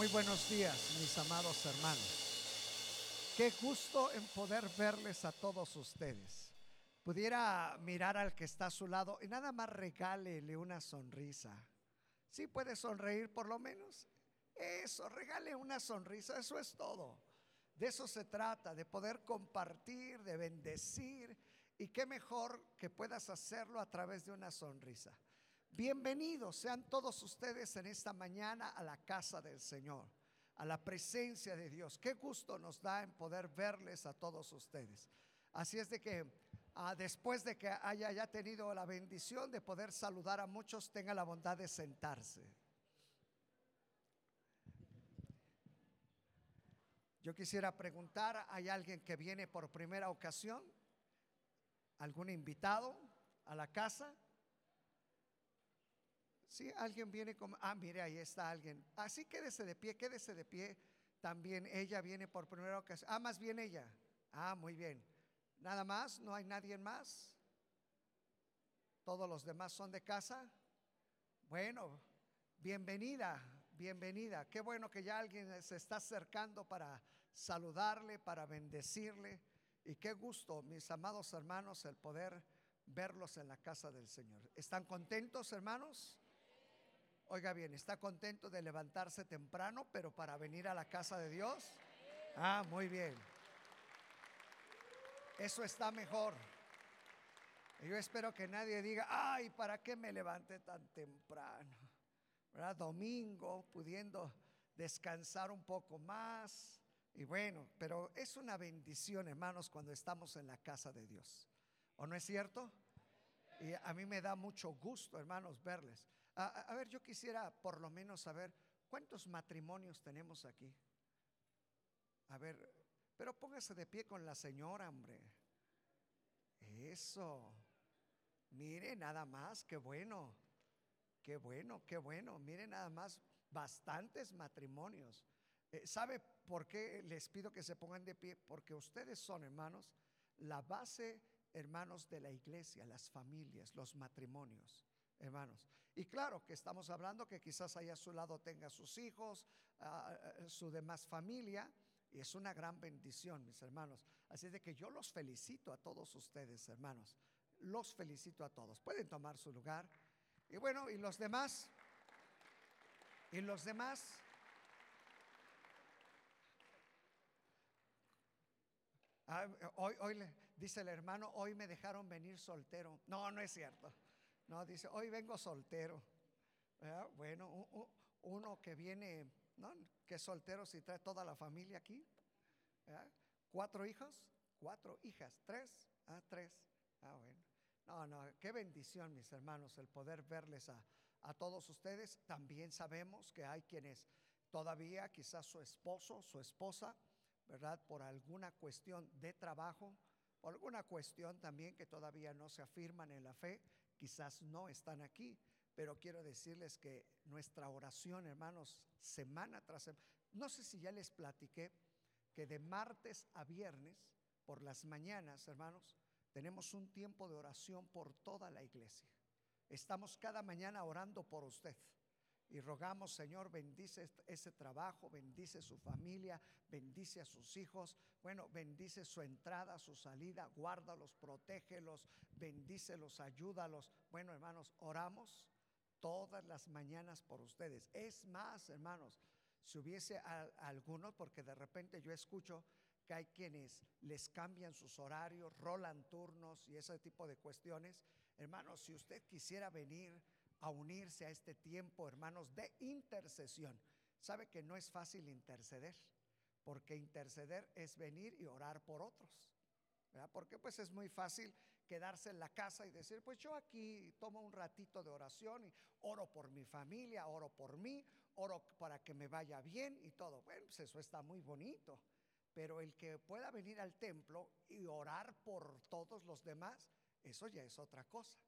Muy buenos días, mis amados hermanos. Qué gusto en poder verles a todos ustedes. Pudiera mirar al que está a su lado y nada más regálele una sonrisa. Si puede sonreír por lo menos. Eso, regale una sonrisa, eso es todo. De eso se trata, de poder compartir, de bendecir. Y qué mejor que puedas hacerlo a través de una sonrisa. Bienvenidos sean todos ustedes en esta mañana a la casa del Señor, a la presencia de Dios. Qué gusto nos da en poder verles a todos ustedes. Así es de que ah, después de que haya ya tenido la bendición de poder saludar a muchos, tenga la bondad de sentarse. Yo quisiera preguntar, ¿hay alguien que viene por primera ocasión? ¿Algún invitado a la casa? Si alguien viene como, ah, mire, ahí está alguien. Así quédese de pie, quédese de pie. También ella viene por primera ocasión. Ah, más bien ella. Ah, muy bien. Nada más, no hay nadie más. Todos los demás son de casa. Bueno, bienvenida, bienvenida. Qué bueno que ya alguien se está acercando para saludarle, para bendecirle. Y qué gusto, mis amados hermanos, el poder verlos en la casa del Señor. ¿Están contentos, hermanos? Oiga bien, ¿está contento de levantarse temprano, pero para venir a la casa de Dios? Ah, muy bien. Eso está mejor. Yo espero que nadie diga, ay, ¿para qué me levanté tan temprano? Domingo, pudiendo descansar un poco más. Y bueno, pero es una bendición, hermanos, cuando estamos en la casa de Dios. ¿O no es cierto? Y a mí me da mucho gusto, hermanos, verles. A, ver, yo quisiera por lo menos saber cuántos matrimonios tenemos aquí. A ver, pero póngase de pie con la señora, hombre. Eso. Mire nada más, qué bueno. Qué bueno, qué bueno. Mire nada más, bastantes matrimonios. Eh, ¿Sabe por qué les pido que se pongan de pie? Porque ustedes son, hermanos, la base, hermanos, de la iglesia, las familias, los matrimonios hermanos. Y claro que estamos hablando que quizás ahí a su lado tenga sus hijos, su demás familia, y es una gran bendición, mis hermanos. Así de que yo los felicito a todos ustedes, hermanos. Los felicito a todos. Pueden tomar su lugar. Y bueno, ¿y los demás? ¿Y los demás? Ah, hoy, hoy dice el hermano, hoy me dejaron venir soltero. No, no es cierto. No, dice, hoy vengo soltero. Bueno, uno que viene, ¿no? Que es soltero si trae toda la familia aquí. ¿Cuatro hijos? Cuatro hijas. ¿Tres? Ah, tres. Ah, bueno. No, no, qué bendición, mis hermanos, el poder verles a, a todos ustedes. También sabemos que hay quienes todavía, quizás su esposo, su esposa, ¿verdad? Por alguna cuestión de trabajo, por alguna cuestión también que todavía no se afirman en la fe, quizás no están aquí, pero quiero decirles que nuestra oración, hermanos, semana tras semana, no sé si ya les platiqué que de martes a viernes, por las mañanas, hermanos, tenemos un tiempo de oración por toda la iglesia. Estamos cada mañana orando por usted. Y rogamos, Señor, bendice ese trabajo, bendice su familia, bendice a sus hijos, bueno, bendice su entrada, su salida, guárdalos, protégelos, bendícelos, ayúdalos. Bueno, hermanos, oramos todas las mañanas por ustedes. Es más, hermanos, si hubiese algunos, porque de repente yo escucho que hay quienes les cambian sus horarios, rolan turnos y ese tipo de cuestiones. Hermanos, si usted quisiera venir a unirse a este tiempo, hermanos, de intercesión. Sabe que no es fácil interceder, porque interceder es venir y orar por otros. Porque pues es muy fácil quedarse en la casa y decir, pues yo aquí tomo un ratito de oración y oro por mi familia, oro por mí, oro para que me vaya bien y todo. Bueno, pues eso está muy bonito. Pero el que pueda venir al templo y orar por todos los demás, eso ya es otra cosa.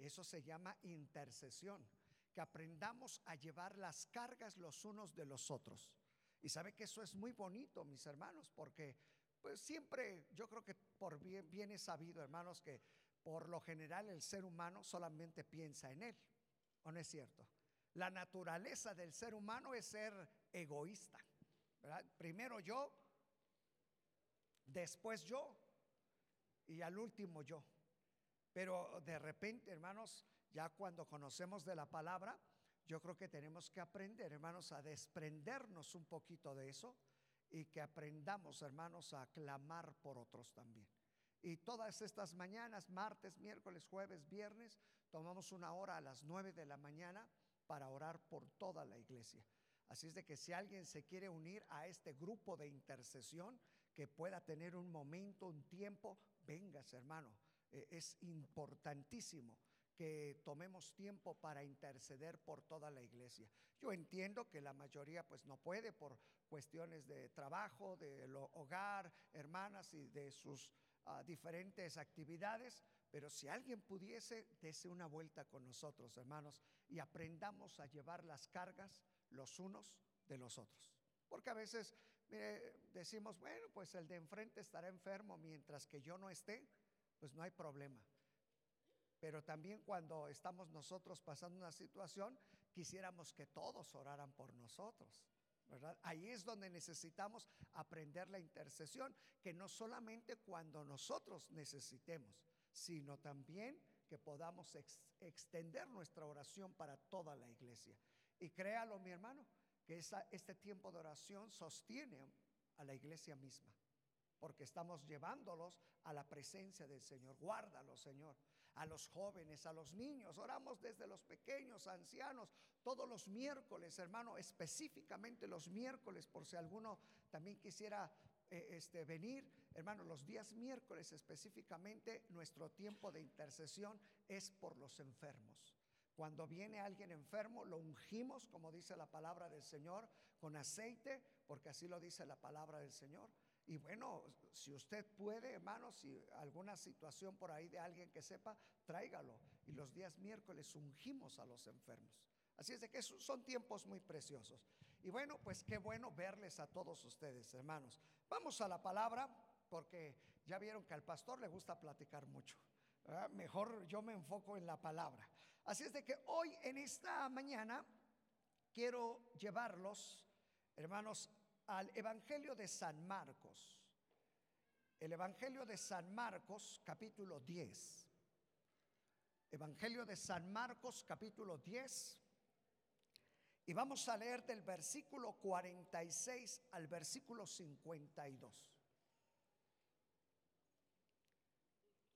Eso se llama intercesión, que aprendamos a llevar las cargas los unos de los otros. Y sabe que eso es muy bonito, mis hermanos, porque pues siempre yo creo que por bien, es sabido, hermanos, que por lo general el ser humano solamente piensa en él. ¿O no es cierto? La naturaleza del ser humano es ser egoísta. Primero yo, después yo y al último yo. Pero de repente, hermanos, ya cuando conocemos de la palabra, yo creo que tenemos que aprender, hermanos, a desprendernos un poquito de eso y que aprendamos, hermanos, a clamar por otros también. Y todas estas mañanas, martes, miércoles, jueves, viernes, tomamos una hora a las nueve de la mañana para orar por toda la iglesia. Así es de que si alguien se quiere unir a este grupo de intercesión, que pueda tener un momento, un tiempo, vengas hermano. E, es importantísimo que tomemos tiempo para interceder por toda la iglesia. Yo entiendo que la mayoría pues no puede por cuestiones de trabajo, de hogar, hermanas y de sus ah, diferentes actividades, pero si alguien pudiese, dese una vuelta con nosotros, hermanos, y aprendamos a llevar las cargas los unos de los otros. Porque a veces decimos, bueno, pues el de enfrente estará enfermo mientras que yo no esté, pues no hay problema. Pero también cuando estamos nosotros pasando una situación, quisiéramos que todos oraran por nosotros. ¿verdad? Ahí es donde necesitamos aprender la intercesión, que no solamente cuando nosotros necesitemos, sino también que podamos extender nuestra oración para toda la iglesia. Y créalo, mi hermano, que este tiempo de oración sostiene a la iglesia misma, porque estamos llevándolos a la presencia del Señor. Guárdalo, Señor. A los jóvenes, a los niños, oramos desde los pequeños, ancianos, todos los miércoles, hermano, específicamente los miércoles, por si alguno también quisiera eh, este, venir, hermano, los días miércoles específicamente, nuestro tiempo de intercesión es por los enfermos. Cuando viene alguien enfermo, lo ungimos, como dice la palabra del Señor, con aceite, porque así lo dice la palabra del Señor. Y bueno, si usted puede, hermano, si alguna situación por ahí de alguien que sepa, tráigalo. Y los días miércoles ungimos a los enfermos. Así es de que son tiempos muy preciosos. Y bueno, pues qué bueno verles a todos ustedes, hermanos. Vamos a la palabra, porque ya vieron que al pastor le gusta platicar mucho. Mejor yo me enfoco en la palabra. Así es de que hoy en esta mañana quiero llevarlos, hermanos, al Evangelio de San Marcos. El Evangelio de San Marcos, capítulo 10. Evangelio de San Marcos, capítulo 10. Y vamos a leer del versículo 46 al versículo 52.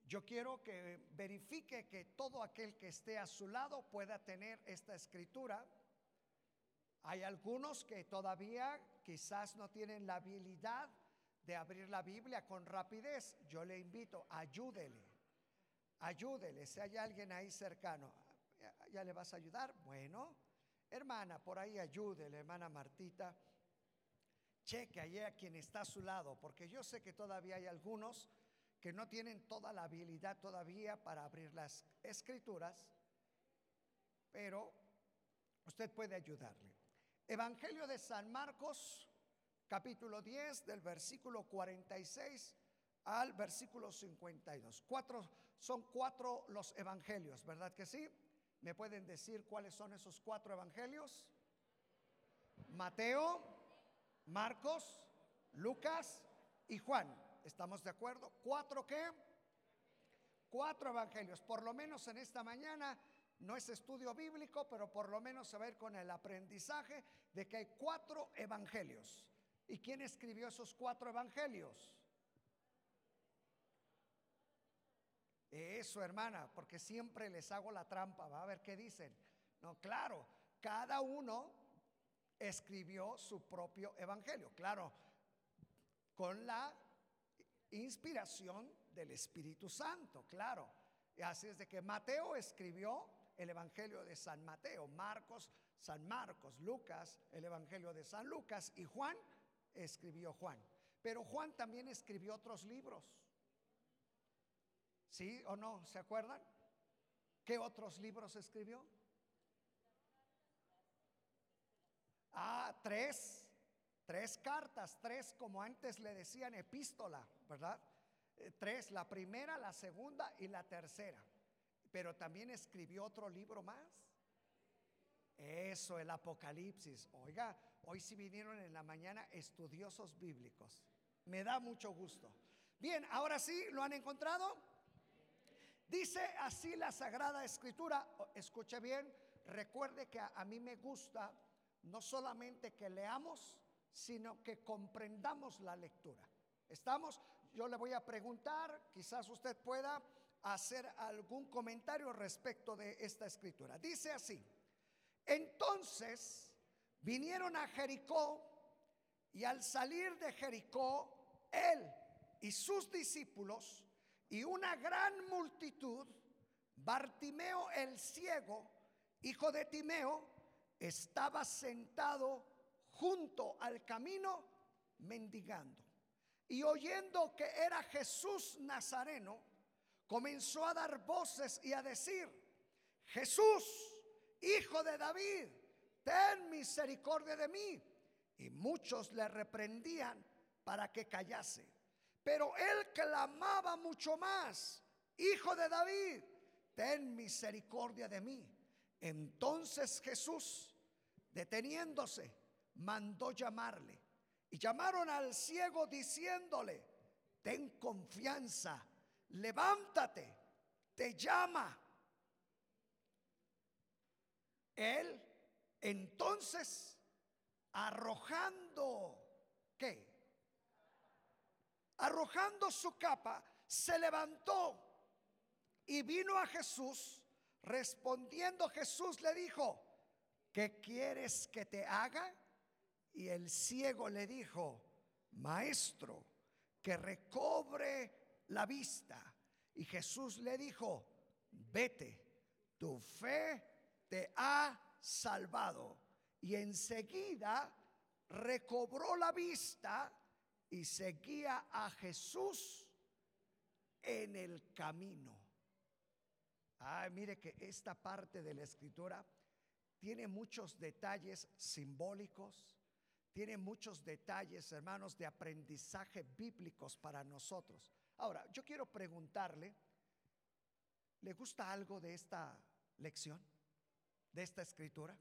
Yo quiero que verifique que todo aquel que esté a su lado pueda tener esta escritura. Hay algunos que todavía quizás no tienen la habilidad de abrir la Biblia con rapidez. Yo le invito, ayúdele, ayúdele. Si hay alguien ahí cercano, ¿ya le vas a ayudar? Bueno, hermana, por ahí ayúdele, hermana Martita. Cheque allí a quien está a su lado, porque yo sé que todavía hay algunos que no tienen toda la habilidad todavía para abrir las escrituras, pero usted puede ayudarle. Evangelio de San Marcos, capítulo 10, del versículo 46 al versículo 52. Cuatro, son cuatro los evangelios, ¿verdad que sí? ¿Me pueden decir cuáles son esos cuatro evangelios? Mateo, Marcos, Lucas y Juan. ¿Estamos de acuerdo? ¿Cuatro qué? Cuatro evangelios. Por lo menos en esta mañana no es estudio bíblico, pero por lo menos se va a con el aprendizaje de que hay cuatro evangelios. ¿Y quién escribió esos cuatro evangelios? Eso, hermana, porque siempre les hago la trampa, va a ver qué dicen. No, claro, cada uno escribió su propio evangelio, claro, con la inspiración del Espíritu Santo, claro. Así es de que Mateo escribió el Evangelio de San Mateo, Marcos, San Marcos, Lucas, el Evangelio de San Lucas y Juan escribió Juan. Pero Juan también escribió otros libros. ¿Sí o no? ¿Se acuerdan? ¿Qué otros libros escribió? Ah, tres. Tres cartas, tres como antes le decían epístola, ¿verdad? Eh, tres, la primera, la segunda y la tercera. Pero también escribió otro libro más. Eso, el Apocalipsis. Oiga, hoy sí vinieron en la mañana estudiosos bíblicos. Me da mucho gusto. Bien, ahora sí, ¿lo han encontrado? Dice así la Sagrada Escritura. Escuche bien, recuerde que a, a mí me gusta no solamente que leamos, sino que comprendamos la lectura. ¿Estamos? Yo le voy a preguntar, quizás usted pueda hacer algún comentario respecto de esta escritura. Dice así, entonces vinieron a Jericó y al salir de Jericó, él y sus discípulos y una gran multitud, Bartimeo el ciego, hijo de Timeo, estaba sentado junto al camino mendigando. Y oyendo que era Jesús Nazareno, comenzó a dar voces y a decir, Jesús, hijo de David, ten misericordia de mí. Y muchos le reprendían para que callase. Pero él clamaba mucho más, hijo de David, ten misericordia de mí. Entonces Jesús, deteniéndose, mandó llamarle. Y llamaron al ciego diciéndole, ten confianza levántate, te llama. Él entonces, arrojando, ¿qué? Arrojando su capa, se levantó y vino a Jesús. Respondiendo Jesús le dijo, ¿qué quieres que te haga? Y el ciego le dijo, maestro, que recobre la vista. Y Jesús le dijo, vete, tu fe te ha salvado. Y enseguida recobró la vista y seguía a Jesús en el camino. Ah, mire que esta parte de la escritura tiene muchos detalles simbólicos, tiene muchos detalles, hermanos, de aprendizaje bíblicos para nosotros. Ahora, yo quiero preguntarle, ¿le gusta algo de esta lección? ¿De esta escritura?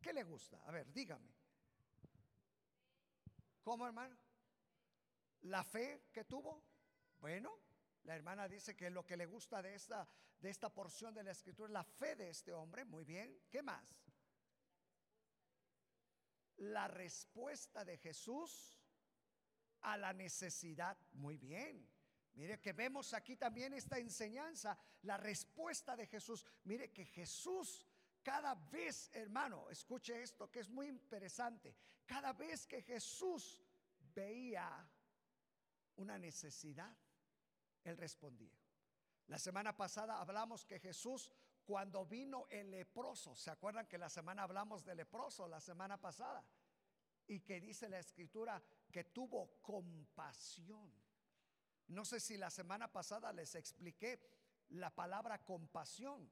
¿Qué le gusta? A ver, dígame. ¿Cómo, hermano? ¿La fe que tuvo? Bueno, la hermana dice que lo que le gusta de esta, de esta porción de la escritura es la fe de este hombre. Muy bien. ¿Qué más? La respuesta de Jesús a la necesidad. Muy bien. Mire que vemos aquí también esta enseñanza, la respuesta de Jesús. Mire que Jesús cada vez, hermano, escuche esto que es muy interesante, cada vez que Jesús veía una necesidad, él respondía. La semana pasada hablamos que Jesús, cuando vino el leproso, ¿se acuerdan que la semana hablamos de leproso la semana pasada? Y que dice la escritura que tuvo compasión. No sé si la semana pasada les expliqué la palabra compasión,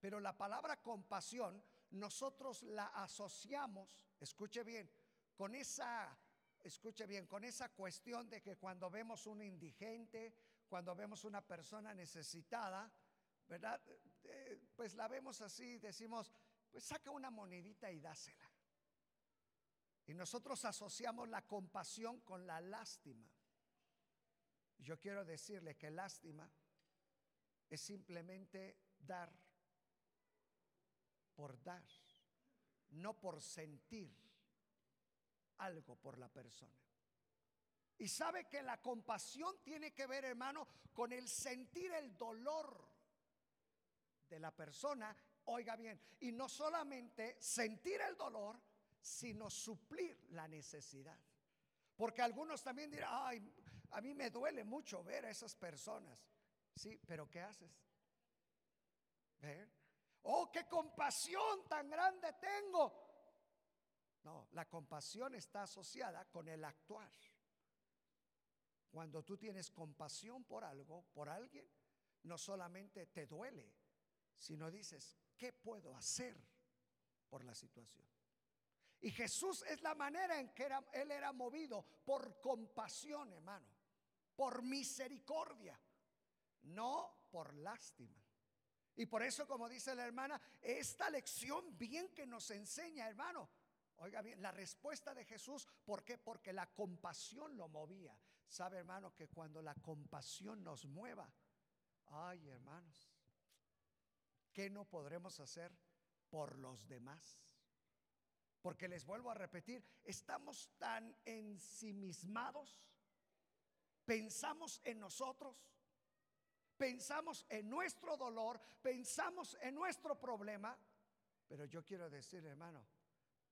pero la palabra compasión nosotros la asociamos, escuche bien, con esa, escuche bien, con esa cuestión de que cuando vemos un indigente, cuando vemos una persona necesitada, ¿verdad? Eh, pues la vemos así, decimos, pues saca una monedita y dásela. Y nosotros asociamos la compasión con la lástima. Yo quiero decirle que lástima es simplemente dar por dar, no por sentir algo por la persona. Y sabe que la compasión tiene que ver, hermano, con el sentir el dolor de la persona, oiga bien, y no solamente sentir el dolor, sino suplir la necesidad. Porque algunos también dirán, ay, a mí me duele mucho ver a esas personas. Sí, pero ¿qué haces? ¿Ver? Oh, qué compasión tan grande tengo. No, la compasión está asociada con el actuar. Cuando tú tienes compasión por algo, por alguien, no solamente te duele, sino dices, ¿qué puedo hacer por la situación? Y Jesús es la manera en que él era movido por compasión, hermano por misericordia, no por lástima. Y por eso, como dice la hermana, esta lección bien que nos enseña, hermano, Oiga bien, la respuesta de Jesús, ¿por qué? Porque la compasión lo movía. Sabe, hermano, que cuando la compasión nos mueva, ay, hermanos, ¿qué no podremos hacer por los demás? Porque les vuelvo a repetir, estamos tan ensimismados, pensamos en nosotros, pensamos en nuestro dolor, pensamos en nuestro problema, pero yo quiero decir, hermano,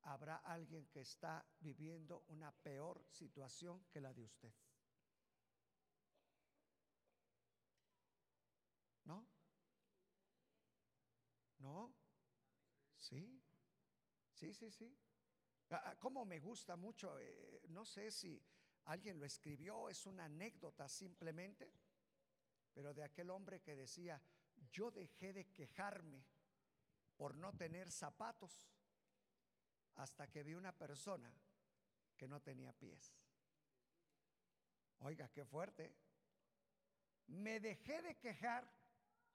habrá alguien que está viviendo una peor situación que la de usted. ¿No? ¿No? Sí, sí, sí, sí. Ah, ah, Como me gusta mucho, eh, no sé si alguien lo escribió, es una anécdota simplemente, pero de aquel hombre que decía, yo dejé de quejarme por no tener zapatos hasta que vi una persona que no tenía pies. Oiga, qué fuerte. Me dejé de quejar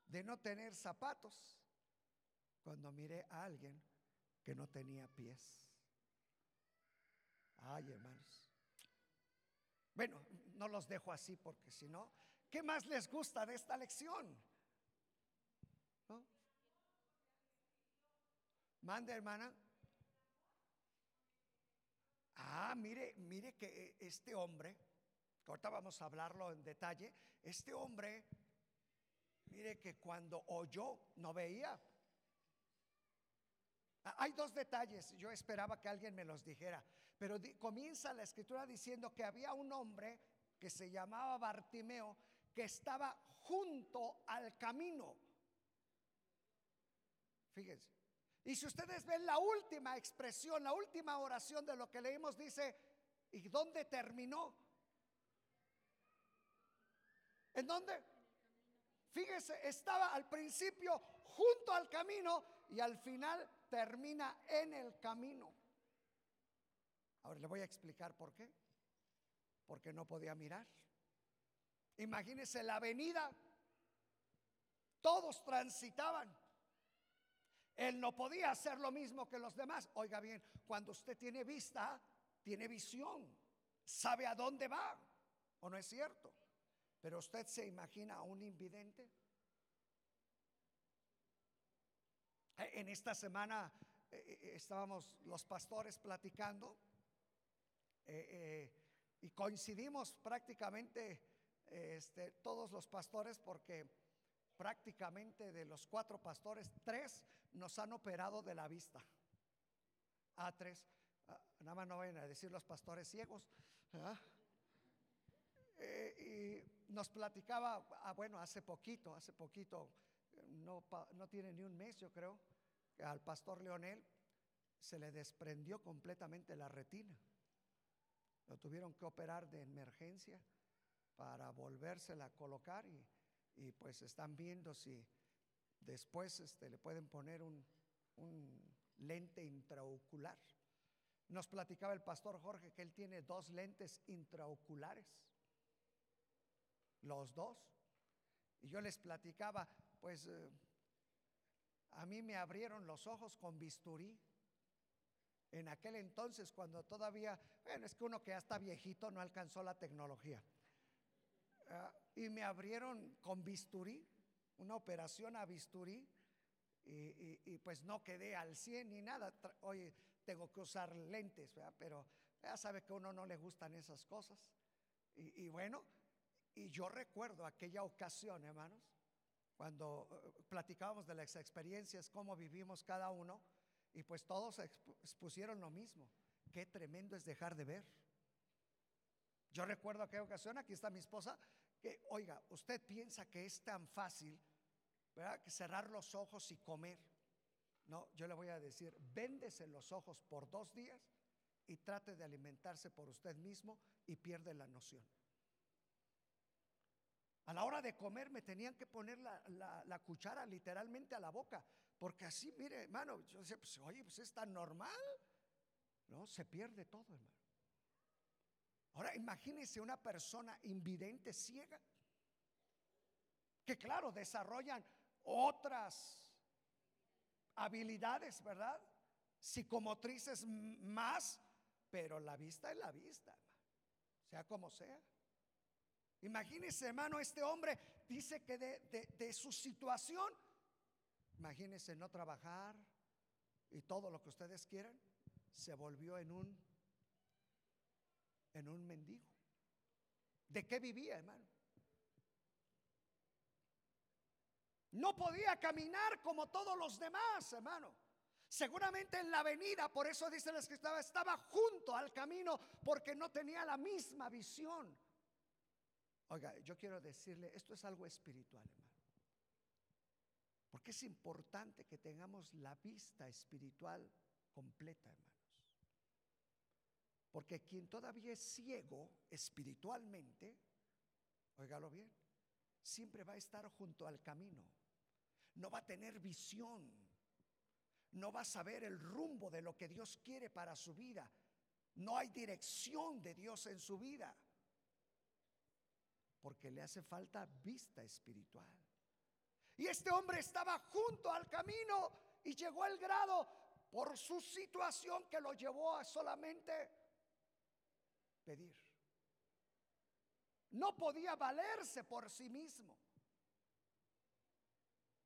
de no tener zapatos cuando miré a alguien que no tenía pies. Ay, hermanos. Bueno, no los dejo así porque si no, ¿qué más les gusta de esta lección? ¿No? Mande, hermana. Ah, mire, mire que eh, este hombre, ahorita vamos a hablarlo en detalle, este hombre, mire que cuando oyó no veía. Ah, Hay dos detalles, yo esperaba que alguien me los dijera, pero comienza la escritura diciendo que había un hombre que se llamaba Bartimeo que estaba junto al camino. Fíjense. Y si ustedes ven la última expresión, la última oración de lo que leímos, dice, ¿y dónde terminó? ¿En dónde? Fíjese, estaba al principio junto al camino y al final termina en el camino. Ahora le voy a explicar por qué. Porque no podía mirar. Imagínese la avenida. Todos transitaban. Él no podía hacer lo mismo que los demás. Oiga bien, cuando usted tiene vista, tiene visión, sabe a dónde va, ¿o no es cierto? Pero usted se imagina a un invidente. Eh, En esta semana eh, eh, estábamos los pastores platicando eh, eh, y coincidimos prácticamente este, todos los pastores porque prácticamente de los cuatro pastores, tres nos han operado de la vista. A tres. Ah, nada más no vayan a decir los pastores ciegos. Eh, y nos platicaba, ah, bueno, hace poquito, hace poquito, no, no tiene ni un mes, yo creo, al pastor Leonel se le desprendió completamente la retina. Lo tuvieron que operar de emergencia para volvérsela a colocar y, y pues están viendo si después este, le pueden poner un, un lente intraocular. Nos platicaba el pastor Jorge que él tiene dos lentes intraoculares, los dos. Y yo les platicaba, pues eh, a mí me abrieron los ojos con bisturí. En aquel entonces, cuando todavía, bueno, es que uno que ya está viejito no alcanzó la tecnología. Ah, y me abrieron con bisturí, una operación a bisturí, y, pues no quedé al 100 ni nada. Oye, tengo que usar lentes, pero ya sabe que a uno no le gustan esas cosas. Y, y bueno, y yo recuerdo aquella ocasión, hermanos, cuando eh, platicábamos de las experiencias, cómo vivimos cada uno, y pues todos expu- expusieron lo mismo. Qué tremendo es dejar de ver. Yo recuerdo aquella ocasión, aquí está mi esposa, que, oiga, usted piensa que es tan fácil, ¿verdad? Que cerrar los ojos y comer. No, yo le voy a decir, véndese los ojos por dos días y trate de alimentarse por usted mismo y pierde la noción. A la hora de comer me tenían que poner la- la cuchara literalmente a la boca, porque así, mire, hermano, yo decía, pues, oye, pues es tan normal. No, se pierde todo, hermano. Ahora imagínese una persona invidente, ciega, que claro, desarrollan otras habilidades, ¿verdad? psicomotrices más, pero la vista es la vista, sea como sea. Imagínese, hermano, este hombre dice que de, de su situación, imagínese no trabajar y todo lo que ustedes quieran, se volvió en un en un mendigo. ¿De qué vivía, hermano? No podía caminar como todos los demás, hermano. Seguramente en la avenida, por eso dice la escritura, estaba junto al camino porque no tenía la misma visión. Oiga, yo quiero decirle, esto es algo espiritual, hermano. Porque es importante que tengamos la vista espiritual completa, hermanos. Porque quien todavía es ciego espiritualmente, óigalo bien, siempre va a estar junto al camino. No va a tener visión. No va a saber el rumbo de lo que Dios quiere para su vida. No hay dirección de Dios en su vida. Porque le hace falta vista espiritual. Y este hombre estaba junto al camino y llegó al grado por su situación que lo llevó a solamente pedir. No podía valerse por sí mismo.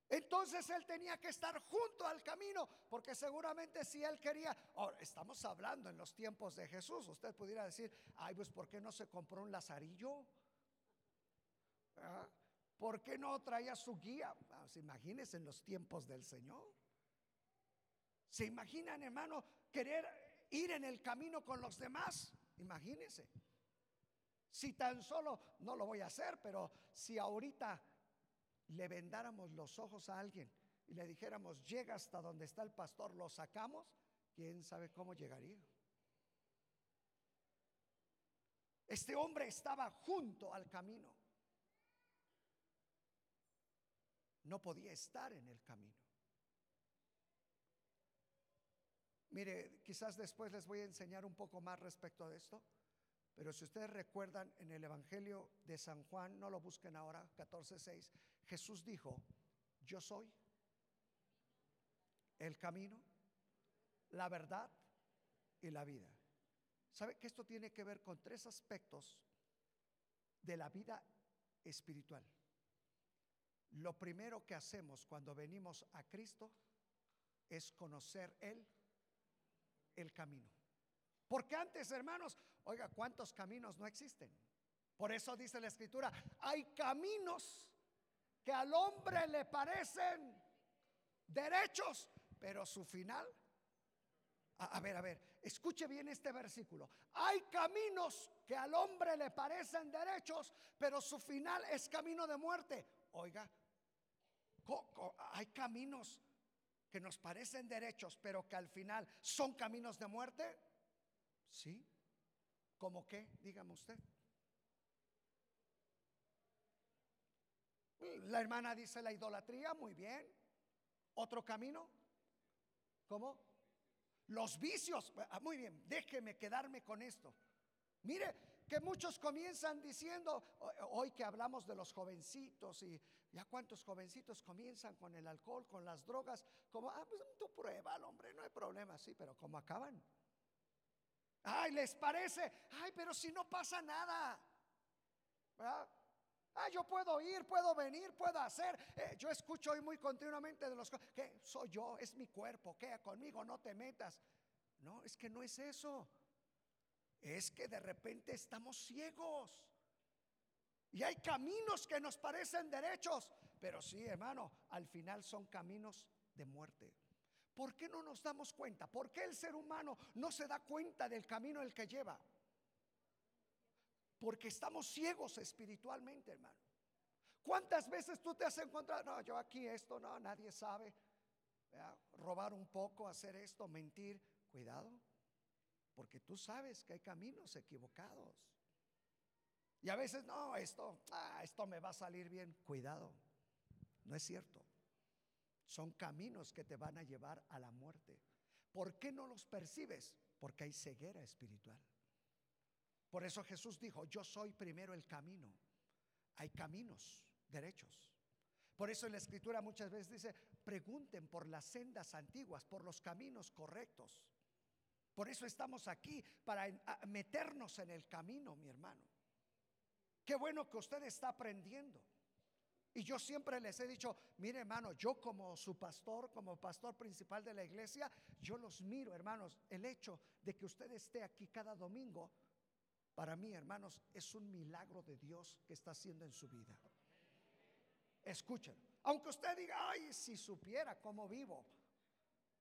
Entonces él tenía que estar junto al camino, porque seguramente si él quería, ahora estamos hablando en los tiempos de Jesús, usted pudiera decir, ay, pues ¿por qué no se compró un lazarillo? ¿Ah? ¿Por qué no traía su guía? Pues imagínense en los tiempos del Señor. ¿Se imaginan, hermano, querer ir en el camino con los demás? Imagínense. Si tan solo, no lo voy a hacer, pero si ahorita le vendáramos los ojos a alguien y le dijéramos, llega hasta donde está el pastor, lo sacamos, quién sabe cómo llegaría. Este hombre estaba junto al camino. No podía estar en el camino. Mire, quizás después les voy a enseñar un poco más respecto de esto, pero si ustedes recuerdan en el Evangelio de San Juan, no lo busquen ahora, 14.6, Jesús dijo, yo soy el camino, la verdad y la vida. ¿Sabe que esto tiene que ver con tres aspectos de la vida espiritual? Lo primero que hacemos cuando venimos a Cristo es conocer Él el camino. Porque antes, hermanos, oiga, ¿cuántos caminos no existen? Por eso dice la escritura, hay caminos que al hombre le parecen derechos, pero su final... A, a, ver, a ver, escuche bien este versículo. Hay caminos que al hombre le parecen derechos, pero su final es camino de muerte. Oiga, hay caminos que nos parecen derechos, pero que al final son caminos de muerte? Sí. ¿Cómo qué? Dígame usted. La hermana dice la idolatría, muy bien. ¿Otro camino? ¿Cómo? Los vicios. Ah, muy bien, déjeme quedarme con esto. Mire, que muchos comienzan diciendo, hoy que hablamos de los jovencitos y ya cuántos jovencitos comienzan con el alcohol, con las drogas, como, ah, pues tú prueba, hombre, no hay problema, sí, pero ¿cómo acaban? Ay, les parece, ay, pero si no pasa nada. Ah, yo puedo ir, puedo venir, puedo hacer. Eh, yo escucho hoy muy continuamente de los que soy yo, es mi cuerpo, que conmigo no te metas. No, es que no es eso es que de repente estamos ciegos. Y hay caminos que nos parecen derechos, pero sí, hermano, al final son caminos de muerte. ¿Por qué no nos damos cuenta? ¿Por qué el ser humano no se da cuenta del camino el que lleva? Porque estamos ciegos espiritualmente, hermano. ¿Cuántas veces tú te has encontrado? No, yo aquí esto, no, nadie sabe. Robar un poco, hacer esto, mentir. Cuidado. Porque tú sabes que hay caminos equivocados. Y a veces, no, esto, ah, esto me va a salir bien. Cuidado, no es cierto. Son caminos que te van a llevar a la muerte. ¿Por qué no los percibes? Porque hay ceguera espiritual. Por eso Jesús dijo, yo soy primero el camino. Hay caminos derechos. Por eso en la escritura muchas veces dice, pregunten por las sendas antiguas, por los caminos correctos. Por eso estamos aquí, para meternos en el camino, mi hermano. Qué bueno que usted está aprendiendo. Y yo siempre les he dicho, mire hermano, yo como su pastor, como pastor principal de la iglesia, yo los miro, hermanos, el hecho de que usted esté aquí cada domingo, para mí, hermanos, es un milagro de Dios que está haciendo en su vida. Escuchen, aunque usted diga, ay, si supiera cómo vivo,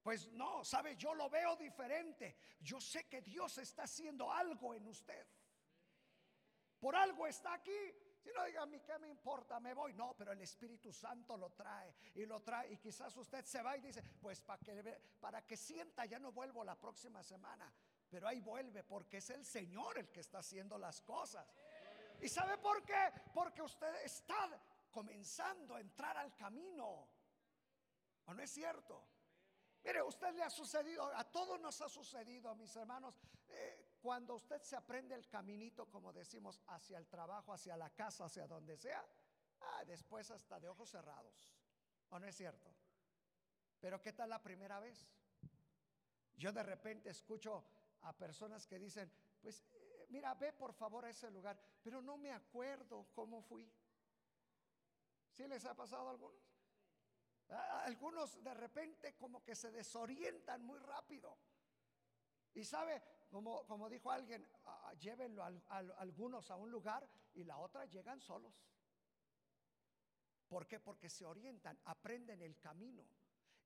pues no, sabe, yo lo veo diferente. Yo sé que Dios está haciendo algo en usted. Por algo está aquí. Si no diga a mí, ¿qué me importa? Me voy. No, pero el Espíritu Santo lo trae y lo trae. Y quizás usted se va y dice, pues para que, para que sienta, ya no vuelvo la próxima semana. Pero ahí vuelve porque es el Señor el que está haciendo las cosas. ¿Y sabe por qué? Porque usted está comenzando a entrar al camino. ¿O no es cierto? Mire, usted le ha sucedido, a todos nos ha sucedido, mis hermanos, eh, cuando usted se aprende el caminito, como decimos, hacia el trabajo, hacia la casa, hacia donde sea, ah, después hasta de ojos cerrados. ¿O no es cierto? Pero ¿qué tal la primera vez? Yo de repente escucho a personas que dicen, pues eh, mira, ve por favor a ese lugar, pero no me acuerdo cómo fui. ¿Sí les ha pasado a algunos? Algunos de repente como que se desorientan muy rápido. Y sabe, como, dijo alguien, llévenlo a, algunos a un lugar y la otra llegan solos. ¿Por qué? Porque se orientan, aprenden el camino.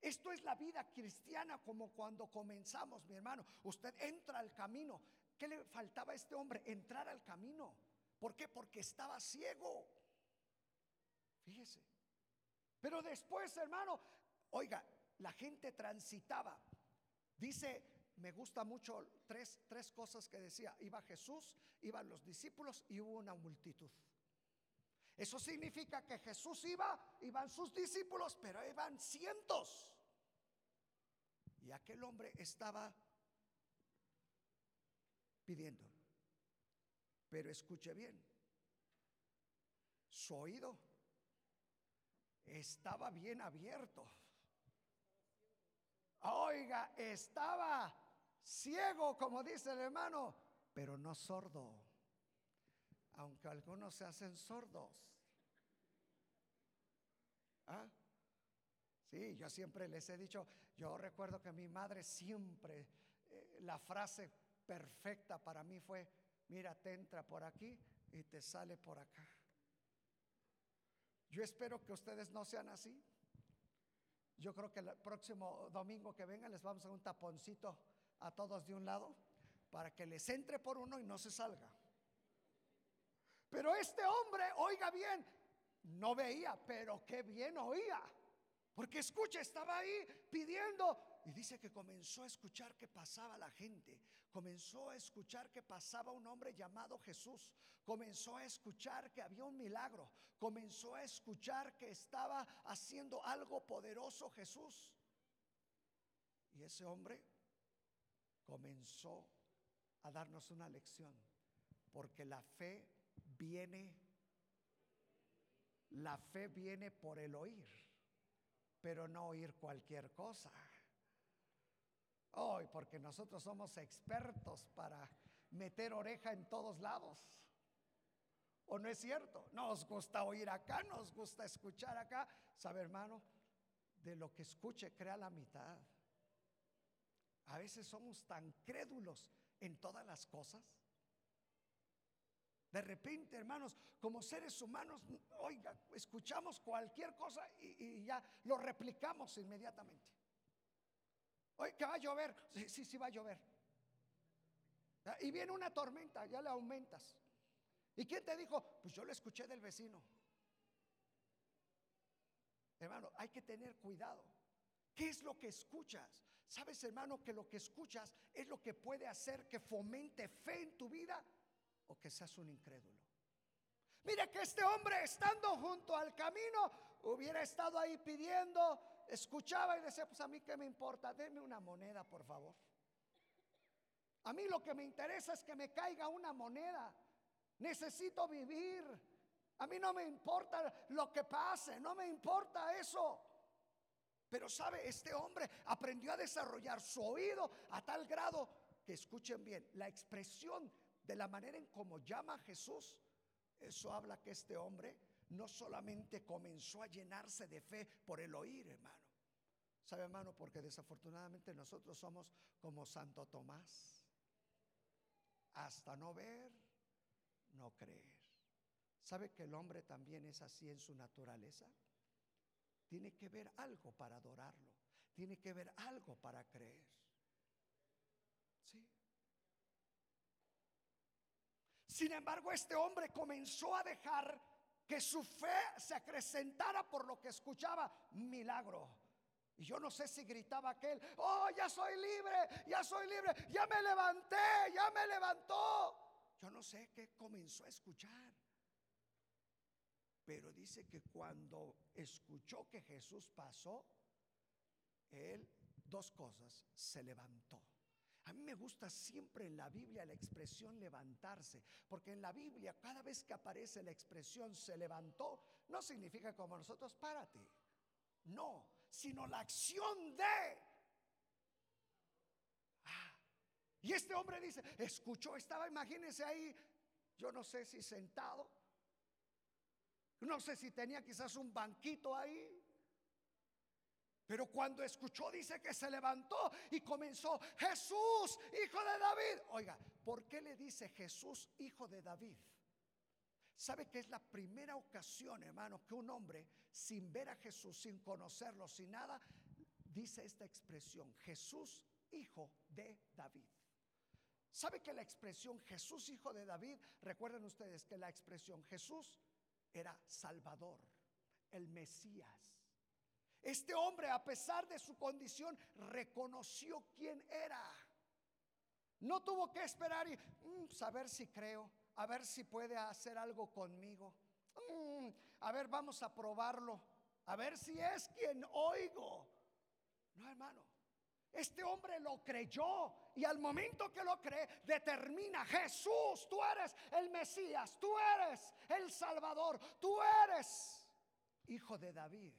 Esto es la vida cristiana como cuando comenzamos, mi hermano. Usted entra al camino. ¿Qué le faltaba a este hombre? Entrar al camino. ¿Por qué? Porque estaba ciego. Fíjese. Pero después, hermano, oiga, la gente transitaba. Dice, me gusta mucho tres, tres cosas que decía. Iba Jesús, iban los discípulos y hubo una multitud. Eso significa que Jesús iba, iban sus discípulos, pero iban cientos. Y aquel hombre estaba pidiendo. Pero escuche bien, su oído estaba bien abierto. Oiga, estaba ciego, como dice el hermano, pero no sordo. Aunque algunos se hacen sordos. ¿Ah? Sí, yo siempre les he dicho, yo recuerdo que mi madre siempre, eh, la frase perfecta para mí fue, mira, te entra por aquí y te sale por acá. Yo espero que ustedes no sean así. Yo creo que el próximo domingo que vengan les vamos a un taponcito a todos de un lado para que les entre por uno y no se salga. Pero este hombre, oiga bien, no veía, pero qué bien oía. Porque escucha, estaba ahí pidiendo y dice que comenzó a escuchar que pasaba la gente, comenzó a escuchar que pasaba un hombre llamado Jesús, comenzó a escuchar que había un milagro, comenzó a escuchar que estaba haciendo algo poderoso Jesús. Y ese hombre comenzó a darnos una lección, porque la fe viene, la fe viene por el oír, pero no oír cualquier cosa. Hoy, porque nosotros somos expertos para meter oreja en todos lados. ¿O no es cierto? Nos gusta oír acá, nos gusta escuchar acá. ¿Sabe, hermano? De lo que escuche, crea la mitad. A veces somos tan crédulos en todas las cosas. De repente, hermanos, como seres humanos, oiga, escuchamos cualquier cosa y, ya lo replicamos inmediatamente. Oye, que va a llover. Sí, sí, sí va a llover. Y viene una tormenta, ya le aumentas. ¿Y quién te dijo? Pues yo lo escuché del vecino. Hermano, hay que tener cuidado. ¿Qué es lo que escuchas? ¿Sabes, hermano, que lo que escuchas es lo que puede hacer que fomente fe en tu vida o que seas un incrédulo? Mira que este hombre estando junto al camino hubiera estado ahí pidiendo, escuchaba y decía, pues a mí qué me importa, denme una moneda, por favor. A mí lo que me interesa es que me caiga una moneda. Necesito vivir. A mí no me importa lo que pase, no me importa eso. Pero sabe, este hombre aprendió a desarrollar su oído a tal grado que escuchen bien, la expresión de la manera en cómo llama a Jesús, eso habla que este hombre no solamente comenzó a llenarse de fe por el oír, hermano. ¿Sabe, hermano? Porque desafortunadamente nosotros somos como Santo Tomás. Hasta no ver, no creer. ¿Sabe que el hombre también es así en su naturaleza? Tiene que ver algo para adorarlo. Tiene que ver algo para creer. ¿Sí? Sin embargo, este hombre comenzó a dejar que su fe se acrecentara por lo que escuchaba. Milagro. Y yo no sé si gritaba aquel, oh, ya soy libre, ya soy libre, ya me levanté, ya me levantó. Yo no sé qué comenzó a escuchar. Pero dice que cuando escuchó que Jesús pasó, él, dos cosas, se levantó. A mí me gusta siempre en la Biblia la expresión levantarse, porque en la Biblia cada vez que aparece la expresión se levantó, no significa como nosotros, párate. No, sino la acción de. Ah, y este hombre dice, escuchó, estaba, imagínense ahí, yo no sé si sentado, no sé si tenía quizás un banquito ahí. Pero cuando escuchó dice que se levantó y comenzó, Jesús, hijo de David. Oiga, ¿por qué le dice Jesús, hijo de David? ¿Sabe que es la primera ocasión, hermano, que un hombre, sin ver a Jesús, sin conocerlo, sin nada, dice esta expresión, Jesús, hijo de David? ¿Sabe que la expresión Jesús, hijo de David, recuerden ustedes que la expresión Jesús era Salvador, el Mesías. Este hombre, a pesar de su condición, reconoció quién era. No tuvo que esperar y mm, saber si creo, a ver si puede hacer algo conmigo. Mm, a ver, vamos a probarlo. A ver si es quien oigo. No, hermano. Este hombre lo creyó y al momento que lo cree determina, Jesús, tú eres el Mesías, tú eres el Salvador, tú eres hijo de David.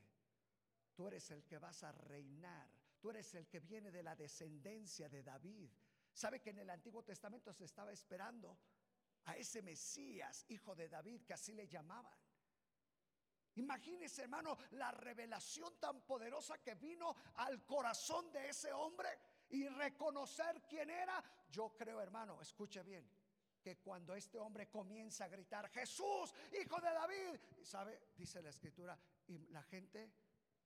Tú eres el que vas a reinar. Tú eres el que viene de la descendencia de David. ¿Sabe que en el Antiguo Testamento se estaba esperando a ese Mesías, hijo de David, que así le llamaban? Imagínese, hermano, la revelación tan poderosa que vino al corazón de ese hombre y reconocer quién era. Yo creo, hermano, escuche bien, que cuando este hombre comienza a gritar, Jesús, hijo de David, ¿sabe? Dice la escritura, y la gente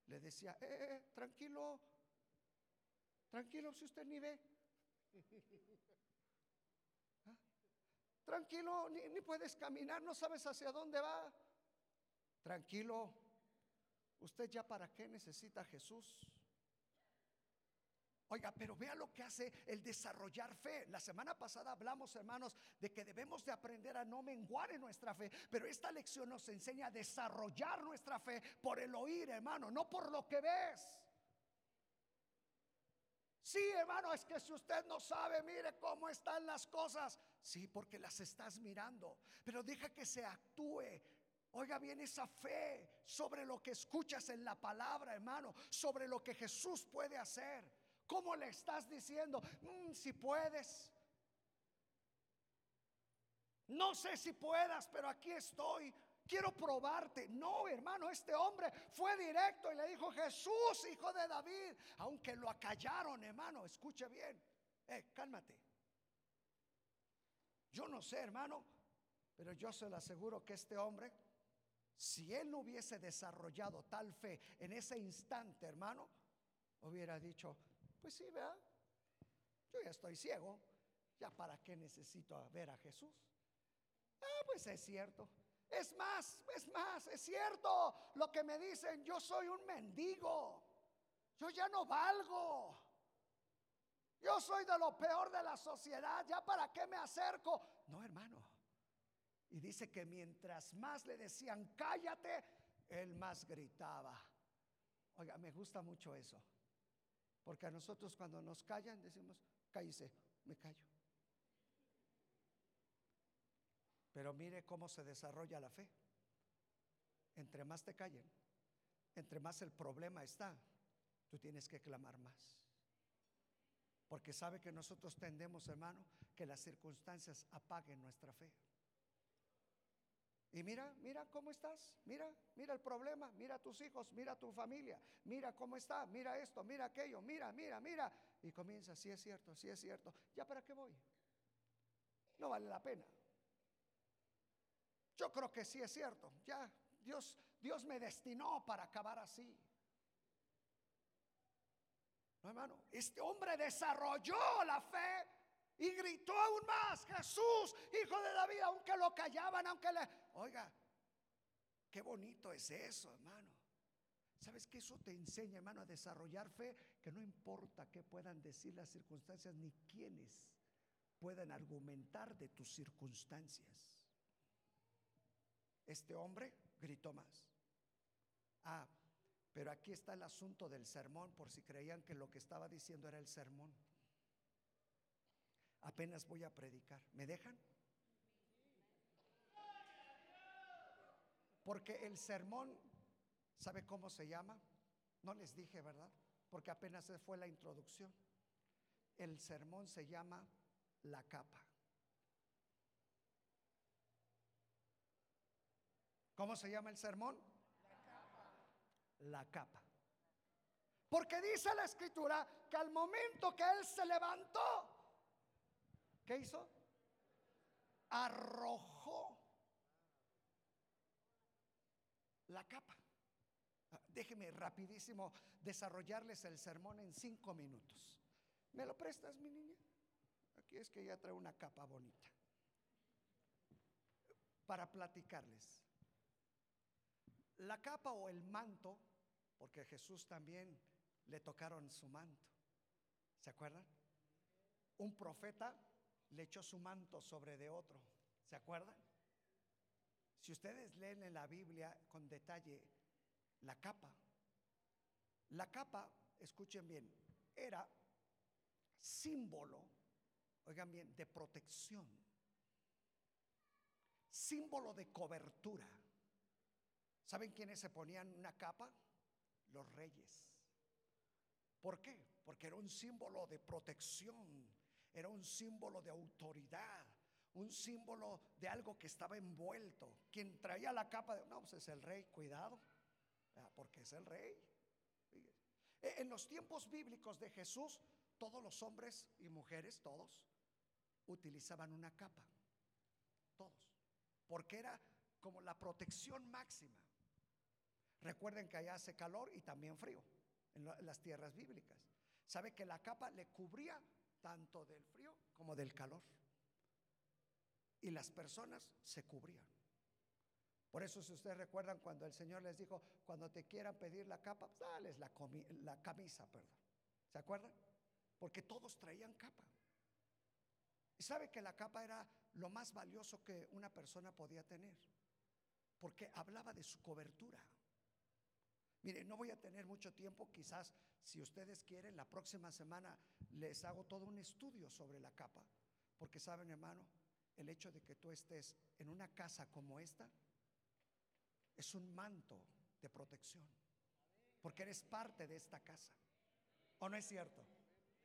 le decía, eh, eh, eh, tranquilo, tranquilo si usted ni ve. ¿Ah? Tranquilo, ni, ni puedes caminar, no sabes hacia dónde va. Tranquilo, usted ya para qué necesita Jesús. Oiga, pero vea lo que hace el desarrollar fe. La semana pasada hablamos, hermanos, de que debemos de aprender a no menguar en nuestra fe, pero esta lección nos enseña a desarrollar nuestra fe por el oír, hermano, no por lo que ves. Sí, hermano, es que si usted no sabe, mire cómo están las cosas. Sí, porque las estás mirando, pero deja que se actúe. Oiga bien esa fe sobre lo que escuchas en la palabra, hermano, sobre lo que Jesús puede hacer. ¿Cómo le estás diciendo? Mm, si puedes. No sé si puedas, pero aquí estoy. Quiero probarte. No, hermano, este hombre fue directo y le dijo, Jesús, hijo de David. Aunque lo acallaron, hermano, escuche bien. Eh, cálmate. Yo no sé, hermano, pero yo se lo aseguro que este hombre, si él no hubiese desarrollado tal fe en ese instante, hermano, hubiera dicho, pues sí, vea, yo ya estoy ciego, ya para qué necesito ver a Jesús. Ah, pues es cierto. Es más, es más, es cierto lo que me dicen, yo soy un mendigo, yo ya no valgo. Yo soy de lo peor de la sociedad, ya para qué me acerco. No, hermano. Y dice que mientras más le decían, cállate, él más gritaba. Oiga, me gusta mucho eso. Porque a nosotros cuando nos callan decimos, cállese, me callo. Pero mire cómo se desarrolla la fe. entre más te callen, entre más el problema está, tú tienes que clamar más. Porque sabe que nosotros tendemos, hermano, que las circunstancias apaguen nuestra fe. Y mira, mira cómo estás, mira, mira el problema, mira a tus hijos, mira tu familia, mira cómo está, mira esto, mira aquello, mira, mira, mira. Y comienza, si es cierto, si es cierto, ¿ya para qué voy? No vale la pena. Yo creo que sí es cierto, ya, Dios, Dios me destinó para acabar así. No, hermano, este hombre desarrolló la fe y gritó aún más, Jesús, hijo de David, aunque lo callaban, aunque le... Oiga, qué bonito es eso, hermano. ¿Sabes que eso te enseña, hermano, a desarrollar fe? Que no importa qué puedan decir las circunstancias ni quiénes puedan argumentar de tus circunstancias. Este hombre gritó más. Ah, pero aquí está el asunto del sermón, por si creían que lo que estaba diciendo era el sermón. Apenas voy a predicar. ¿Me dejan? Porque el sermón, ¿sabe cómo se llama? No les dije, ¿verdad? Porque apenas fue la introducción. El sermón se llama la capa. ¿Cómo se llama el sermón? La capa. La capa. Porque dice la escritura que al momento que él se levantó, ¿qué hizo? Arrojó la capa. Ah, déjeme rapidísimo desarrollarles el sermón en cinco minutos. ¿Me lo prestas, mi niña? Aquí es que ya trae una capa bonita. Para platicarles. La capa o el manto, porque Jesús también le tocaron su manto. ¿Se acuerdan? Un profeta le echó su manto sobre de otro. ¿Se acuerdan? Si ustedes leen en la Biblia con detalle la capa, la capa, escuchen bien, era símbolo, oigan bien, de protección, símbolo de cobertura. ¿Saben quiénes se ponían una capa? Los reyes. ¿Por qué? Porque era un símbolo de protección, era un símbolo de autoridad, un símbolo de algo que estaba envuelto. Quien traía la capa, de, no, pues es el rey, cuidado, porque es el rey. En los tiempos bíblicos de Jesús, todos los hombres y mujeres, todos, utilizaban una capa. Todos. Porque era como la protección máxima. Recuerden que allá hace calor y también frío en, las tierras bíblicas. Sabe que la capa le cubría tanto del frío como del calor. Y las personas se cubrían. Por eso si ustedes recuerdan cuando el Señor les dijo, cuando te quieran pedir la capa, pues, dales la, camisa, perdón. ¿Se acuerdan? Porque todos traían capa. Y sabe que la capa era lo más valioso que una persona podía tener, porque hablaba de su cobertura. Mire, no voy a tener mucho tiempo, quizás si ustedes quieren, la próxima semana les hago todo un estudio sobre la capa, porque saben hermano, el hecho de que tú estés en una casa como esta es un manto de protección, porque eres parte de esta casa. ¿O no es cierto?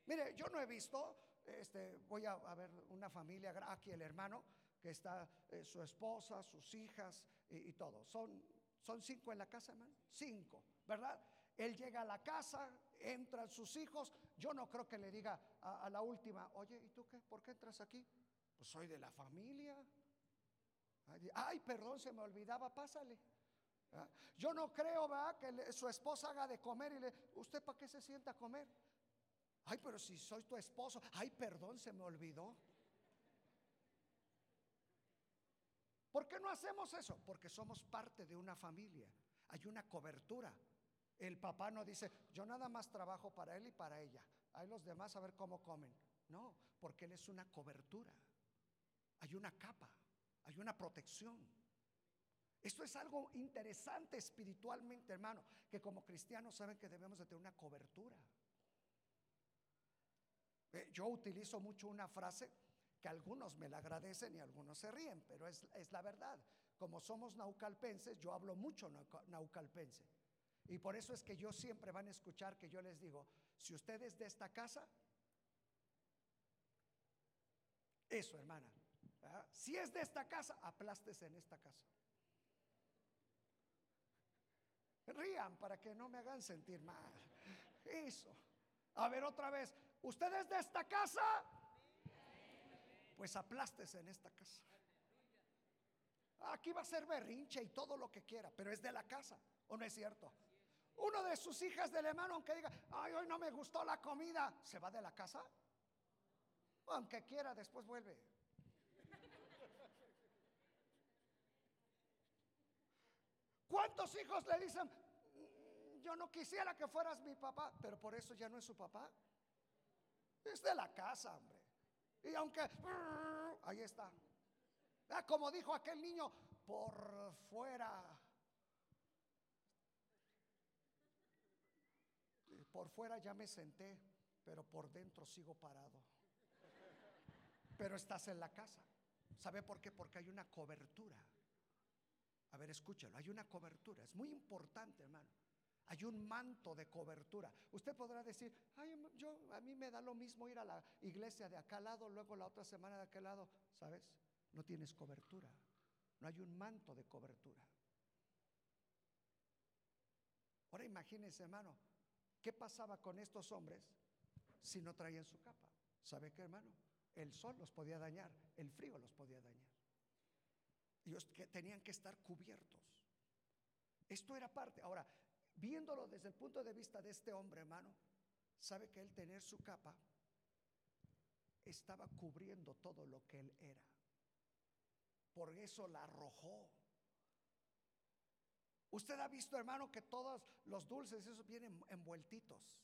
Mire, yo no he visto, este, voy a, ver una familia, aquí el hermano, que está eh, su esposa, sus hijas y, todo. Son son cinco en la casa, hermano. Cinco, ¿verdad? Él llega a la casa, entran sus hijos. Yo no creo que le diga a, la última, oye, ¿y tú qué? ¿Por qué entras aquí? Soy de la familia. Ay, perdón, se me olvidaba, pásale. ¿Ah? Yo no creo. Que su esposa haga de comer y le, ¿usted para qué se sienta a comer? Ay, pero si soy tu esposo, ay, perdón, se me olvidó. ¿Por qué no hacemos eso? Porque somos parte de una familia. Hay una cobertura. El papá no dice, yo nada más trabajo para él y para ella. Hay los demás a ver cómo comen. No, porque él es una cobertura. Hay una capa, hay una protección. Esto es algo interesante espiritualmente, hermano, que como cristianos saben que debemos de tener una cobertura. Eh, yo utilizo mucho una frase que algunos me la agradecen y algunos se ríen, pero es, la verdad. como somos naucalpenses, yo hablo mucho naucalpense. Y por eso es que yo siempre van a escuchar que yo les digo, si ustedes de esta casa, eso hermana, si es de esta casa, aplástese en esta casa. Rían para que no me hagan sentir mal. Eso. A ver otra vez, ¿ustedes de esta casa? Pues aplástese en esta casa. Aquí va a ser berrinche y todo lo que quiera, pero es de la casa, ¿o no es cierto? Uno de sus hijas del hermano, aunque diga, ay, hoy no me gustó la comida, ¿se va de la casa? Aunque quiera, después vuelve. ¿Cuántos hijos le dicen, mm, yo no quisiera que fueras mi papá, pero por eso ya no es su papá? Es de la casa, hombre. Y aunque, ahí está. Ah, como dijo aquel niño, por fuera Por fuera ya me senté, pero por dentro sigo parado. Pero estás en la casa. ¿Sabe por qué? Porque hay una cobertura. A ver, escúchelo, hay una cobertura. Es muy importante, hermano. Hay un manto de cobertura. Usted podrá decir, Ay, yo, a mí me da lo mismo ir a la iglesia de acá lado, luego la otra semana de aquel lado. ¿Sabes? No tienes cobertura. No hay un manto de cobertura. Ahora imagínense, hermano, ¿Qué pasaba con estos hombres si no traían su capa? ¿Sabe qué, hermano? El sol los podía dañar, el frío los podía dañar. Ellos que tenían que estar cubiertos. Esto era parte. Ahora, viéndolo desde el punto de vista de este hombre, hermano, sabe que él tener su capa estaba cubriendo todo lo que él era. Por eso la arrojó. Usted ha visto, hermano, que todos los dulces, esos vienen envueltitos.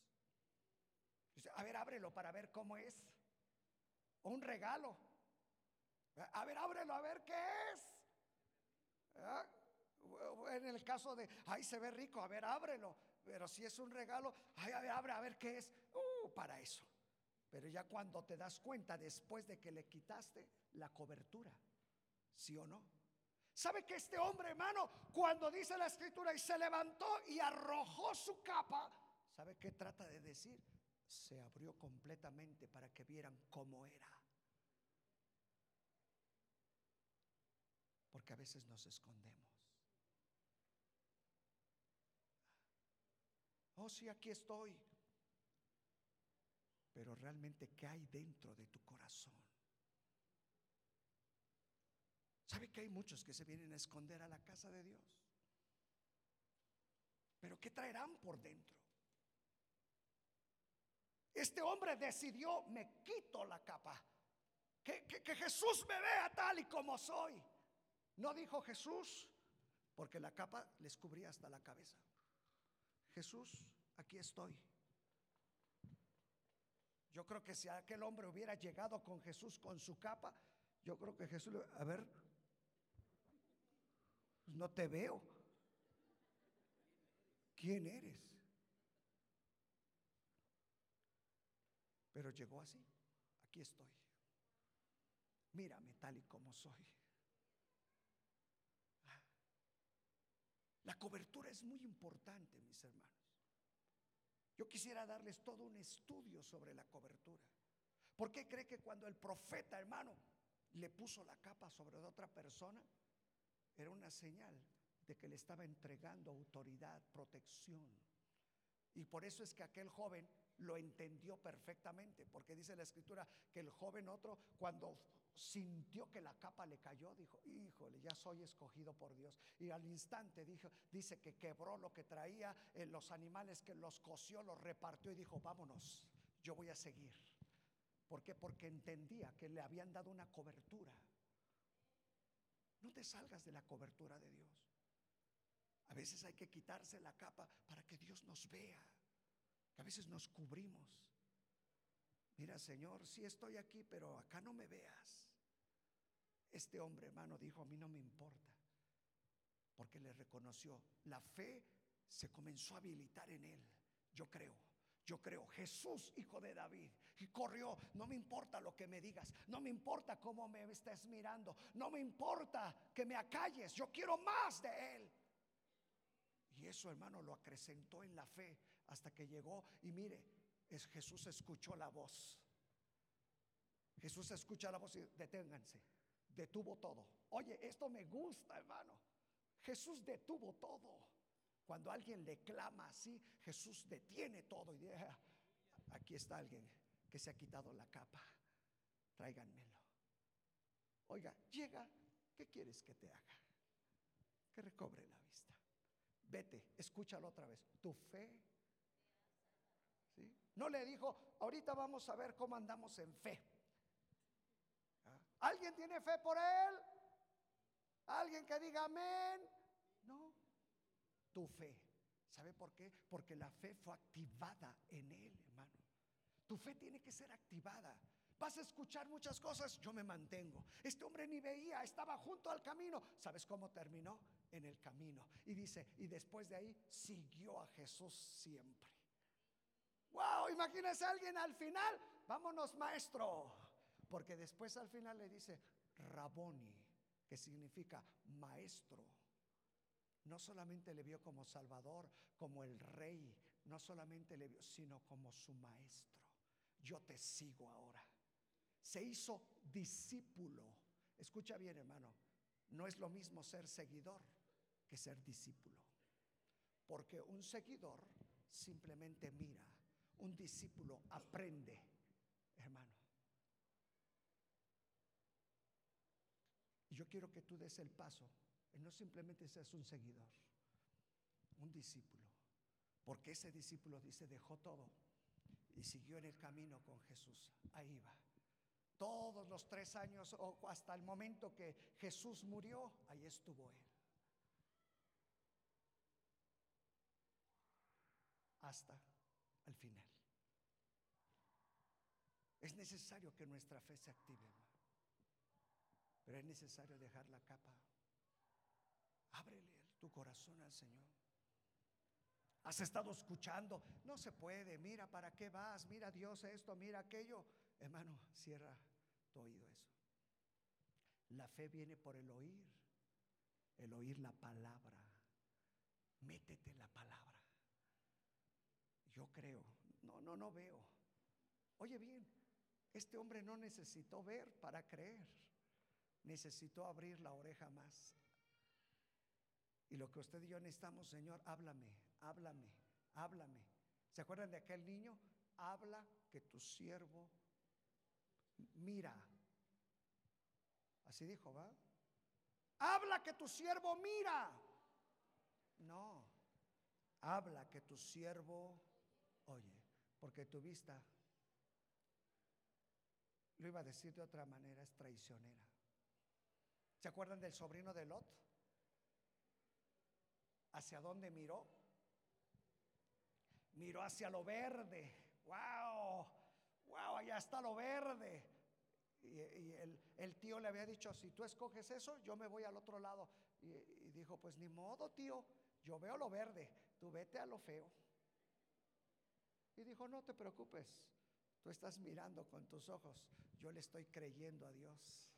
A ver, ábrelo para ver cómo es. un regalo. A ver, ábrelo a ver qué es. En el caso de, ay, se ve rico, a ver, ábrelo. Pero si es un regalo, ay, a ver, abre a ver qué es. Uh, para eso. Pero ya cuando te das cuenta, después de que le quitaste la cobertura, ¿sí o no? ¿Sabe que este hombre, hermano, cuando dice la escritura y se levantó y arrojó su capa, ¿sabe qué trata de decir? Se abrió completamente para que vieran cómo era. Porque a veces nos escondemos. Oh, sí, aquí estoy. Pero realmente, ¿qué hay dentro de tu corazón? ¿Sabe que hay muchos que se vienen a esconder a la casa de Dios? Pero ¿qué traerán por dentro? Este hombre decidió, me quito la capa. Que, que, Jesús me vea tal y como soy. No dijo Jesús, porque la capa les cubría hasta la cabeza. Jesús, aquí estoy. Yo creo que si aquel hombre hubiera llegado con Jesús con su capa, yo creo que Jesús, a ver, no te veo. ¿Quién eres? Pero llegó así. Aquí estoy. Mírame tal y como soy. La cobertura es muy importante, mis hermanos. Yo quisiera darles todo un estudio sobre la cobertura. ¿Por qué cree que cuando el profeta, hermano, le puso la capa sobre otra persona, era una señal de que le estaba entregando autoridad, protección. Y por eso es que aquel joven lo entendió perfectamente, porque dice la escritura que el joven otro, cuando sintió que la capa le cayó, dijo, híjole, ya soy escogido por Dios. Y al instante dijo, dice que quebró lo que traía, eh, los animales que los coció, los repartió y dijo, vámonos, yo voy a seguir. ¿Por qué? Porque entendía que le habían dado una cobertura. No te salgas de la cobertura de Dios. A veces hay que quitarse la capa para que Dios nos vea. a veces nos cubrimos. Mira, Señor, sí estoy aquí, pero acá no me veas. Este hombre, hermano, dijo, a mí no me importa. Porque le reconoció. La fe se comenzó a habilitar en él. Yo creo. Yo creo, Jesús, hijo de David. Y corrió, no me importa lo que me digas, no me importa cómo me estés mirando, no me importa que me acalles, yo quiero más de Él. Y eso, hermano, lo acrecentó en la fe hasta que llegó. Y mire, es, Jesús escuchó la voz. Jesús escucha la voz y deténganse. Detuvo todo. Oye, esto me gusta, hermano. Jesús detuvo todo. Cuando alguien le clama así, Jesús detiene todo y dice, ah, aquí está alguien que se ha quitado la capa. Tráiganmelo. Oiga, llega, ¿qué quieres que te haga? Que recobre la vista. Vete, escúchalo otra vez. Tu fe. No le dijo, ahorita vamos a ver cómo andamos en fe. ¿Ah? ¿Alguien tiene fe por él? ¿Alguien que diga amén? No. Tu fe. ¿Sabe por qué? Porque la fe fue activada en él, hermano. Tu fe tiene que ser activada. Vas a escuchar muchas cosas, yo me mantengo. Este hombre ni veía, estaba junto al camino. ¿Sabes cómo terminó? En el camino. Y dice, y después de ahí siguió a Jesús siempre. Wow, imagínese a alguien al final, vámonos maestro. Porque después al final le dice, Raboni, que significa maestro. No solamente le vio como Salvador, como el rey, no solamente le vio, sino como su maestro. Yo te sigo ahora. Se hizo discípulo. Escucha bien, hermano. No es lo mismo ser seguidor que ser discípulo. Porque un seguidor simplemente mira, un discípulo aprende, hermano. Yo quiero que tú des el paso y no simplemente seas un seguidor, un discípulo. Porque ese discípulo dice, dejó todo y siguió en el camino con Jesús. Ahí va. Todos los tres años o hasta el momento que Jesús murió, ahí estuvo él. Hasta el final. Es necesario que nuestra fe se active, pero es necesario dejar la capa. Ábrele tu corazón al Señor. Has estado escuchando, no se puede, mira para qué vas, mira Dios esto, mira aquello. Hermano, cierra tu oído eso. La fe viene por el oír, el oír la palabra. Métete la palabra. Yo creo, no, no, no veo. Oye bien, este hombre no necesitó ver para creer, necesitó abrir la oreja más. Y lo que usted y yo necesitamos, Señor, háblame, háblame, háblame. ¿Se acuerdan de aquel niño? Habla que tu siervo mira. Así dijo, ¿va? Habla que tu siervo mira. No, habla que tu siervo oye, porque tu vista, lo iba a decir de otra manera, es traicionera. ¿Se acuerdan del sobrino de Lot? ¿Hacia dónde miró? Miró hacia lo verde. ¡Wow! ¡Wow! Allá está lo verde. Y, el, tío le había dicho, si tú escoges eso, yo me voy al otro lado. Y, dijo, pues ni modo, tío, yo veo lo verde, tú vete a lo feo. Y dijo, no te preocupes, tú estás mirando con tus ojos, yo le estoy creyendo a Dios.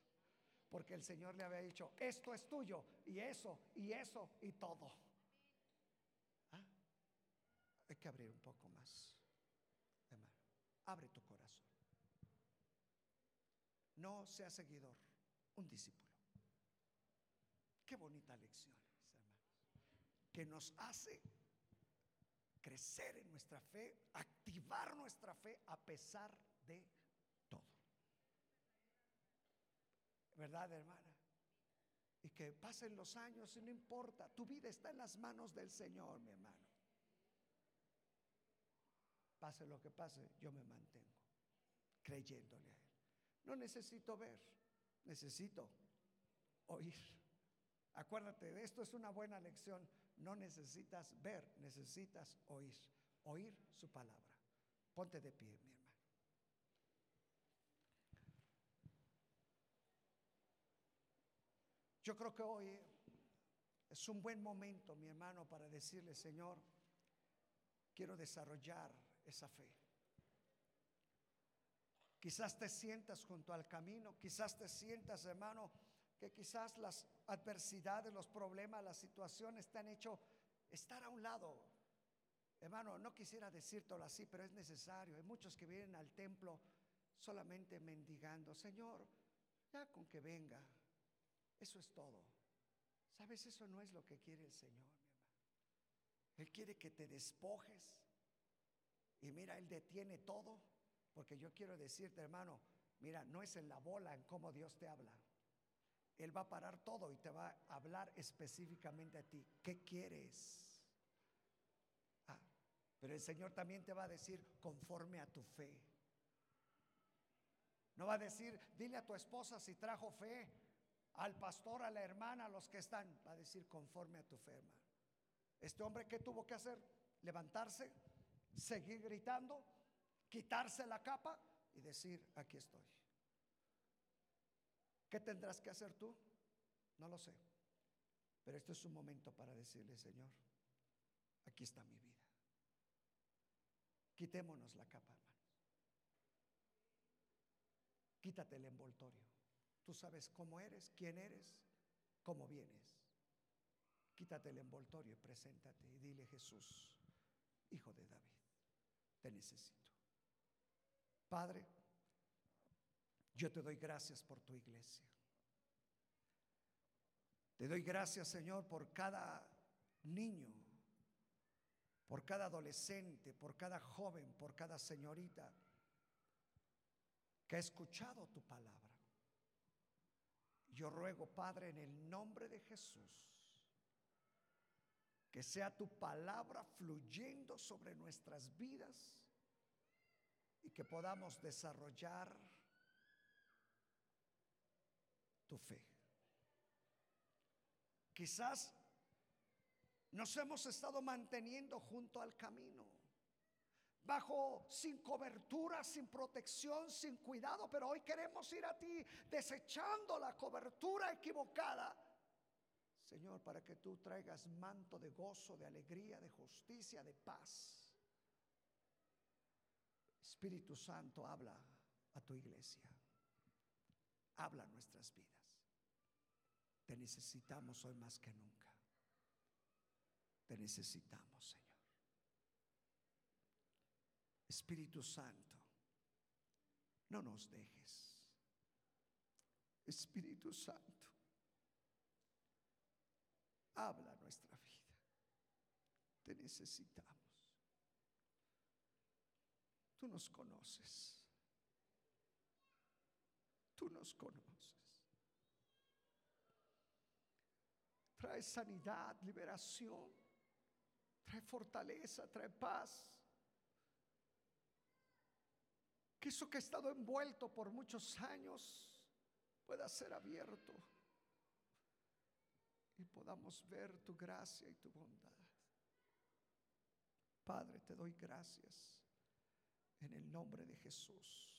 Porque el Señor le había dicho, esto es tuyo, y eso, y eso, y todo. ¿Ah? Hay que abrir un poco más. Hermano, abre tu corazón. No sea seguidor, un discípulo. Qué bonita lección, hermanos. Que nos hace crecer en nuestra fe, activar nuestra fe a pesar de todo. ¿Verdad, hermana? Y que pasen los años y no importa, tu vida está en las manos del Señor, mi hermano. Pase lo que pase, yo me mantengo creyéndole a Él. No necesito ver, necesito oír. Acuérdate, de esto es una buena lección. No necesitas ver, necesitas oír. Oír su palabra. Ponte de pie, mi hermano. Yo creo que hoy es un buen momento, mi hermano, para decirle, Señor, quiero desarrollar esa fe. Quizás te sientas junto al camino, quizás te sientas, hermano, que quizás las adversidades, los problemas, las situaciones te han hecho estar a un lado. Hermano, no quisiera decírtelo así, pero es necesario. Hay muchos que vienen al templo solamente mendigando, Señor, ya con que venga. Eso es todo. ¿Sabes? Eso no es lo que quiere el Señor, mi hermano. Él quiere que te despojes. Y mira, Él detiene todo. Porque yo quiero decirte, hermano, mira, no es en la bola en cómo Dios te habla. Él va a parar todo y te va a hablar específicamente a ti. ¿Qué quieres? Ah, pero el Señor también te va a decir conforme a tu fe. No va a decir, dile a tu esposa si trajo fe al pastor, a la hermana, a los que están, va a decir conforme a tu fe, hermano. Este hombre, ¿qué tuvo que hacer? Levantarse, seguir gritando, quitarse la capa y decir, aquí estoy. ¿Qué tendrás que hacer tú? No lo sé. Pero este es un momento para decirle, Señor, aquí está mi vida. Quitémonos la capa, hermanos. Quítate el envoltorio. Tú sabes cómo eres, quién eres, cómo vienes. Quítate el envoltorio y preséntate y dile Jesús, hijo de David, te necesito. Padre, yo te doy gracias por tu iglesia. Te doy gracias, Señor, por cada niño, por cada adolescente, por cada joven, por cada señorita que ha escuchado tu palabra. Yo ruego, Padre, en el nombre de Jesús, que sea tu palabra fluyendo sobre nuestras vidas y que podamos desarrollar tu fe. Quizás nos hemos estado manteniendo junto al camino, bajo sin cobertura, sin protección, sin cuidado, pero hoy queremos ir a ti desechando la cobertura equivocada. Señor, para que tú traigas manto de gozo, de alegría, de justicia, de paz. Espíritu Santo, habla a tu iglesia. Habla a nuestras vidas. Te necesitamos hoy más que nunca. Te necesitamos, Señor. Espíritu Santo, no nos dejes. Espíritu Santo, habla nuestra vida. Te necesitamos. Tú nos conoces. Tú nos conoces. Trae sanidad, liberación. Trae fortaleza, trae paz. que eso que ha estado envuelto por muchos años pueda ser abierto y podamos ver tu gracia y tu bondad. Padre, te doy gracias en el nombre de Jesús.